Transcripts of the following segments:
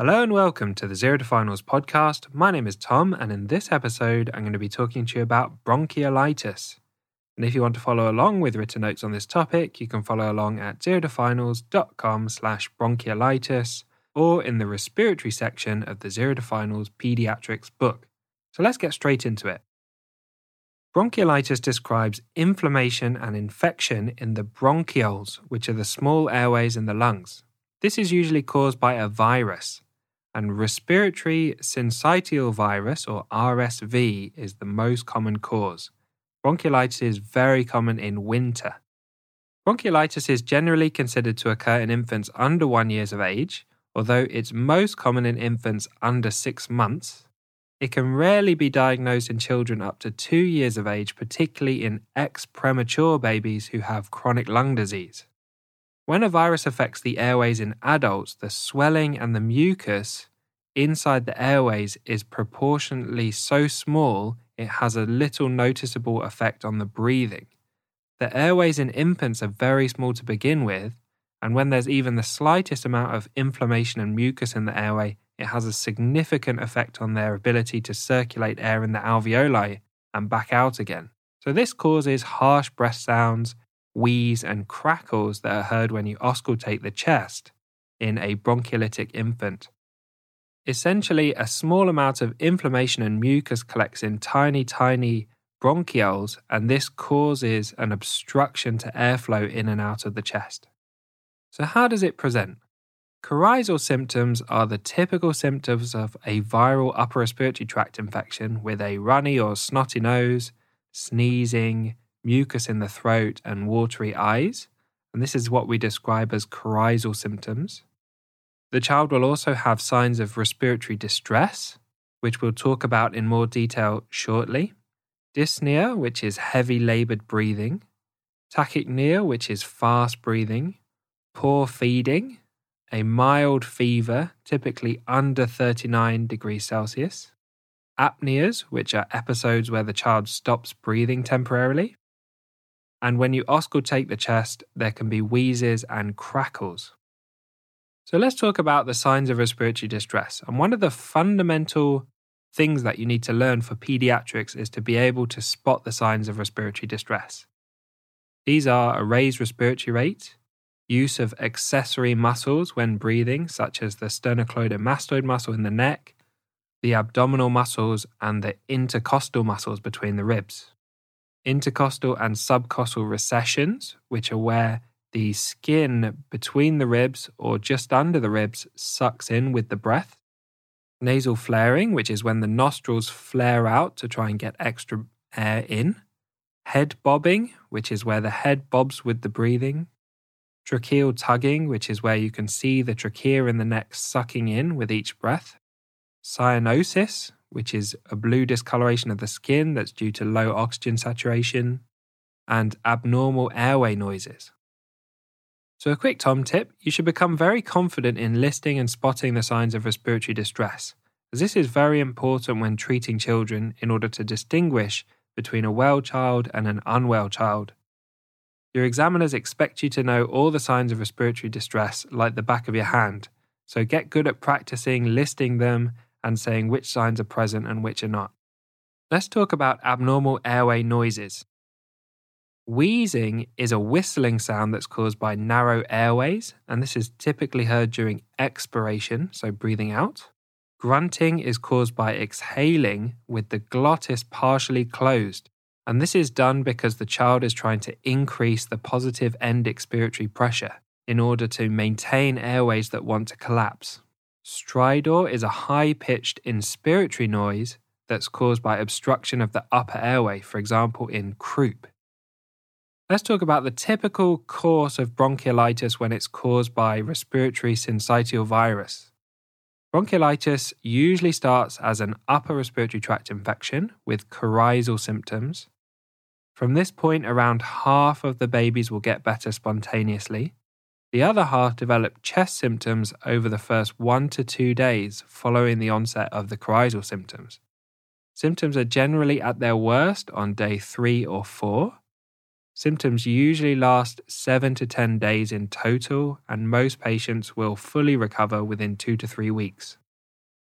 Hello and welcome to the Zero to Finals podcast. My name is Tom, and in this episode, I'm going to be talking to you about bronchiolitis. And if you want to follow along with written notes on this topic, you can follow along at zerotofinals.com slash bronchiolitis or in the respiratory section of the Zero to Finals Pediatrics book. So let's get straight into it. Bronchiolitis describes inflammation and infection in the bronchioles, which are the small airways in the lungs. This is usually caused by a virus, and respiratory syncytial virus, or RSV, is the most common cause. Bronchiolitis is very common in winter. Bronchiolitis is generally considered to occur in infants under one years of age, although it's most common in infants under six months it can rarely be diagnosed in children up to two years of age, particularly in ex premature babies who have chronic lung disease. When a virus affects the airways in adults, the swelling and the mucus inside the airways is proportionately so small it has a little noticeable effect on the breathing. The airways in infants are very small to begin with, and when there's even the slightest amount of inflammation and mucus in the airway, it has a significant effect on their ability to circulate air in the alveoli and back out again. So, this causes harsh breath sounds, wheeze, and crackles that are heard when you auscultate the chest in a bronchiolitic infant. Essentially, a small amount of inflammation and mucus collects in tiny, tiny bronchioles, and this causes an obstruction to airflow in and out of the chest. So, how does it present? Coryzal symptoms are the typical symptoms of a viral upper respiratory tract infection with a runny or snotty nose, sneezing, mucus in the throat, and watery eyes. And this is what we describe as coryzal symptoms. The child will also have signs of respiratory distress, which we'll talk about in more detail shortly. Dyspnea, which is heavy labored breathing. Tachypnea, which is fast breathing. Poor feeding, a mild fever, typically under 39 degrees Celsius, apneas, which are episodes where the child stops breathing temporarily, and when you auscultate the chest, there can be wheezes and crackles. So let's talk about the signs of respiratory distress. And one of the fundamental things that you need to learn for pediatrics is to be able to spot the signs of respiratory distress. These are a raised respiratory rate, use of accessory muscles when breathing, such as the sternocleidomastoid muscle in the neck, the abdominal muscles, and the intercostal muscles between the ribs. Intercostal and subcostal recessions, which are where the skin between the ribs or just under the ribs sucks in with the breath. Nasal flaring, which is when the nostrils flare out to try and get extra air in. Head bobbing, which is where the head bobs with the breathing tracheal tugging, which is where you can see the trachea in the neck sucking in with each breath, cyanosis, which is a blue discoloration of the skin that's due to low oxygen saturation, and abnormal airway noises. So, a quick Tom tip you should become very confident in listing and spotting the signs of respiratory distress, as this is very important when treating children in order to distinguish between a well child and an unwell child your examiners expect you to know all the signs of respiratory distress like the back of your hand, so get good at practicing listing them and saying which signs are present and which are not. Let's talk about abnormal airway noises. Wheezing is a whistling sound that's caused by narrow airways, and this is typically heard during expiration, so breathing out. Grunting is caused by exhaling with the glottis partially closed, and this is done because the child is trying to increase the positive end expiratory pressure in order to maintain airways that want to collapse. Stridor is a high pitched inspiratory noise that's caused by obstruction of the upper airway, for example, in croup. Let's talk about the typical course of bronchiolitis when it's caused by respiratory syncytial virus. Bronchiolitis usually starts as an upper respiratory tract infection with coryzal symptoms. From this point, around half of the babies will get better spontaneously. The other half develop chest symptoms over the first one to two days following the onset of the coryzal symptoms. Symptoms are generally at their worst on day three or four. Symptoms usually last 7 to 10 days in total, and most patients will fully recover within 2 to 3 weeks.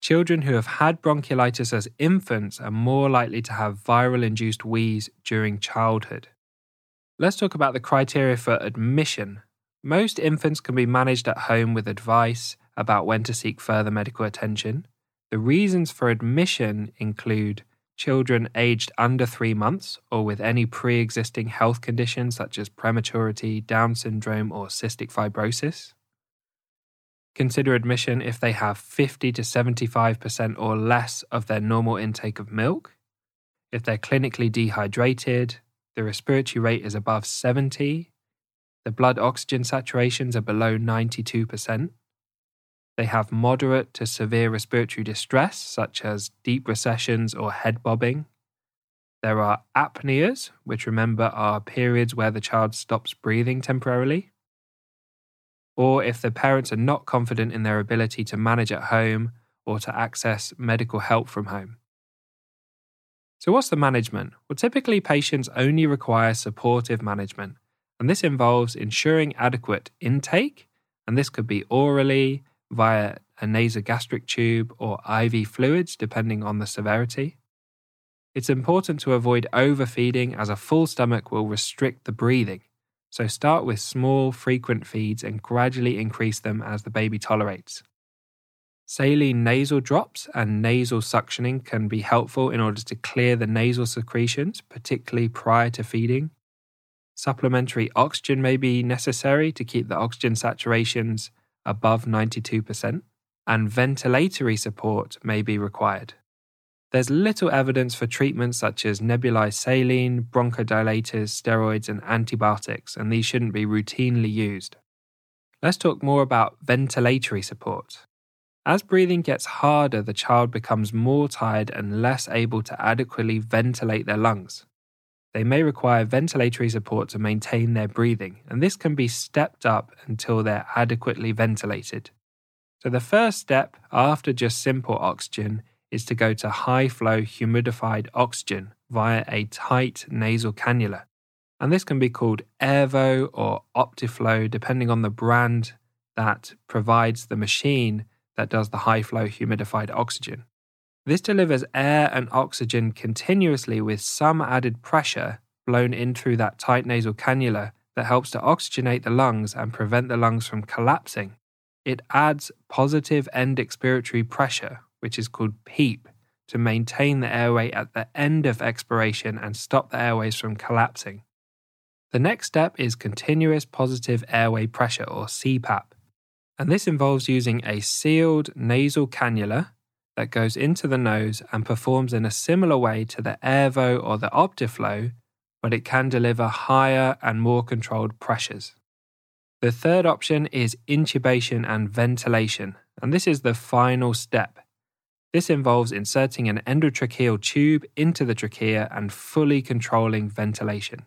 Children who have had bronchiolitis as infants are more likely to have viral induced wheeze during childhood. Let's talk about the criteria for admission. Most infants can be managed at home with advice about when to seek further medical attention. The reasons for admission include children aged under three months or with any pre existing health conditions such as prematurity, Down syndrome, or cystic fibrosis. Consider admission if they have 50 to 75% or less of their normal intake of milk, if they're clinically dehydrated, the respiratory rate is above 70, the blood oxygen saturations are below 92%, they have moderate to severe respiratory distress, such as deep recessions or head bobbing. There are apneas, which remember are periods where the child stops breathing temporarily. Or if the parents are not confident in their ability to manage at home or to access medical help from home. So, what's the management? Well, typically patients only require supportive management, and this involves ensuring adequate intake, and this could be orally, via a nasogastric tube or IV fluids, depending on the severity. It's important to avoid overfeeding as a full stomach will restrict the breathing. So start with small, frequent feeds and gradually increase them as the baby tolerates. Saline nasal drops and nasal suctioning can be helpful in order to clear the nasal secretions, particularly prior to feeding. Supplementary oxygen may be necessary to keep the oxygen saturations above 92%, and ventilatory support may be required. There's little evidence for treatments such as nebulized saline, bronchodilators, steroids, and antibiotics, and these shouldn't be routinely used. Let's talk more about ventilatory support. As breathing gets harder, the child becomes more tired and less able to adequately ventilate their lungs. They may require ventilatory support to maintain their breathing, and this can be stepped up until they're adequately ventilated. So, the first step after just simple oxygen is to go to high flow humidified oxygen via a tight nasal cannula. And this can be called Airvo or Optiflow, depending on the brand that provides the machine that does the high flow humidified oxygen. This delivers air and oxygen continuously with some added pressure blown in through that tight nasal cannula that helps to oxygenate the lungs and prevent the lungs from collapsing. It adds positive end expiratory pressure, which is called PEEP, to maintain the airway at the end of expiration and stop the airways from collapsing. The next step is continuous positive airway pressure, or CPAP, and this involves using a sealed nasal cannula that goes into the nose and performs in a similar way to the Airvo or the Optiflow, but it can deliver higher and more controlled pressures. The third option is intubation and ventilation, and this is the final step. This involves inserting an endotracheal tube into the trachea and fully controlling ventilation.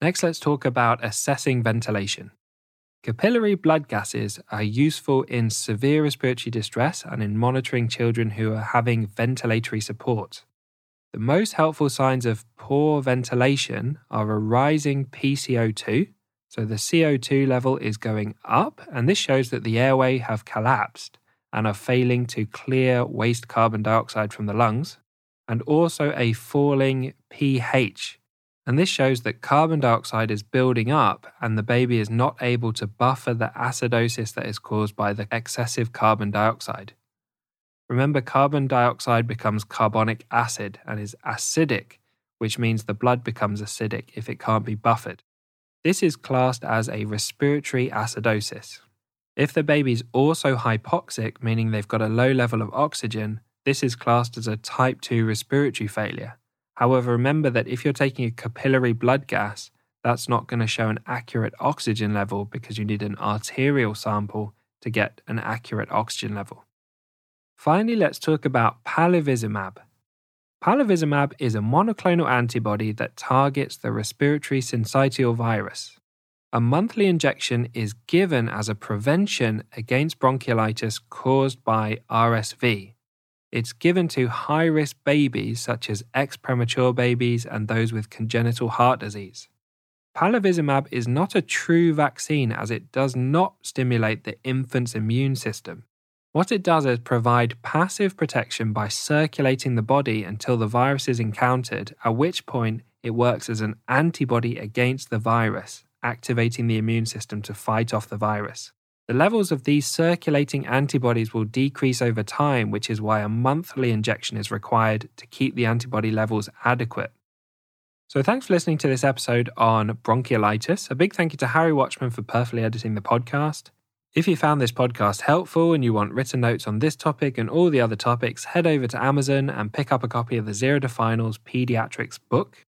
Next, let's talk about assessing ventilation. Capillary blood gases are useful in severe respiratory distress and in monitoring children who are having ventilatory support. The most helpful signs of poor ventilation are a rising PCO2, so the CO2 level is going up, and this shows that the airway have collapsed and are failing to clear waste carbon dioxide from the lungs, and also a falling pH, and this shows that carbon dioxide is building up and the baby is not able to buffer the acidosis that is caused by the excessive carbon dioxide. Remember, carbon dioxide becomes carbonic acid and is acidic, which means the blood becomes acidic if it can't be buffered. This is classed as a respiratory acidosis. If the baby is also hypoxic, meaning they've got a low level of oxygen, this is classed as a type 2 respiratory failure However, remember that if you're taking a capillary blood gas, that's not going to show an accurate oxygen level because you need an arterial sample to get an accurate oxygen level. Finally, let's talk about palivizumab. Palivizumab is a monoclonal antibody that targets the respiratory syncytial virus. A monthly injection is given as a prevention against bronchiolitis caused by RSV, it's given to high risk babies, such as ex premature babies and those with congenital heart disease. Palivizumab is not a true vaccine as it does not stimulate the infant's immune system. What it does is provide passive protection by circulating the body until the virus is encountered, at which point it works as an antibody against the virus, activating the immune system to fight off the virus. The levels of these circulating antibodies will decrease over time, which is why a monthly injection is required to keep the antibody levels adequate. So, thanks for listening to this episode on bronchiolitis. A big thank you to Harry Watchman for perfectly editing the podcast. If you found this podcast helpful and you want written notes on this topic and all the other topics, head over to Amazon and pick up a copy of the Zero to Finals Pediatrics book.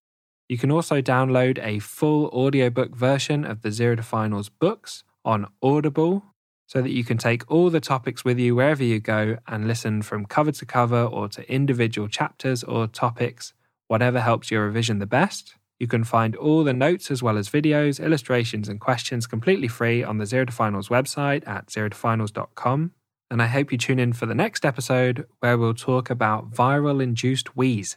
You can also download a full audiobook version of the Zero to Finals books on Audible so that you can take all the topics with you wherever you go and listen from cover to cover or to individual chapters or topics whatever helps your revision the best. You can find all the notes as well as videos, illustrations, and questions completely free on the Zero to Finals website at zerotofinals.com. And I hope you tune in for the next episode where we'll talk about viral induced wheeze.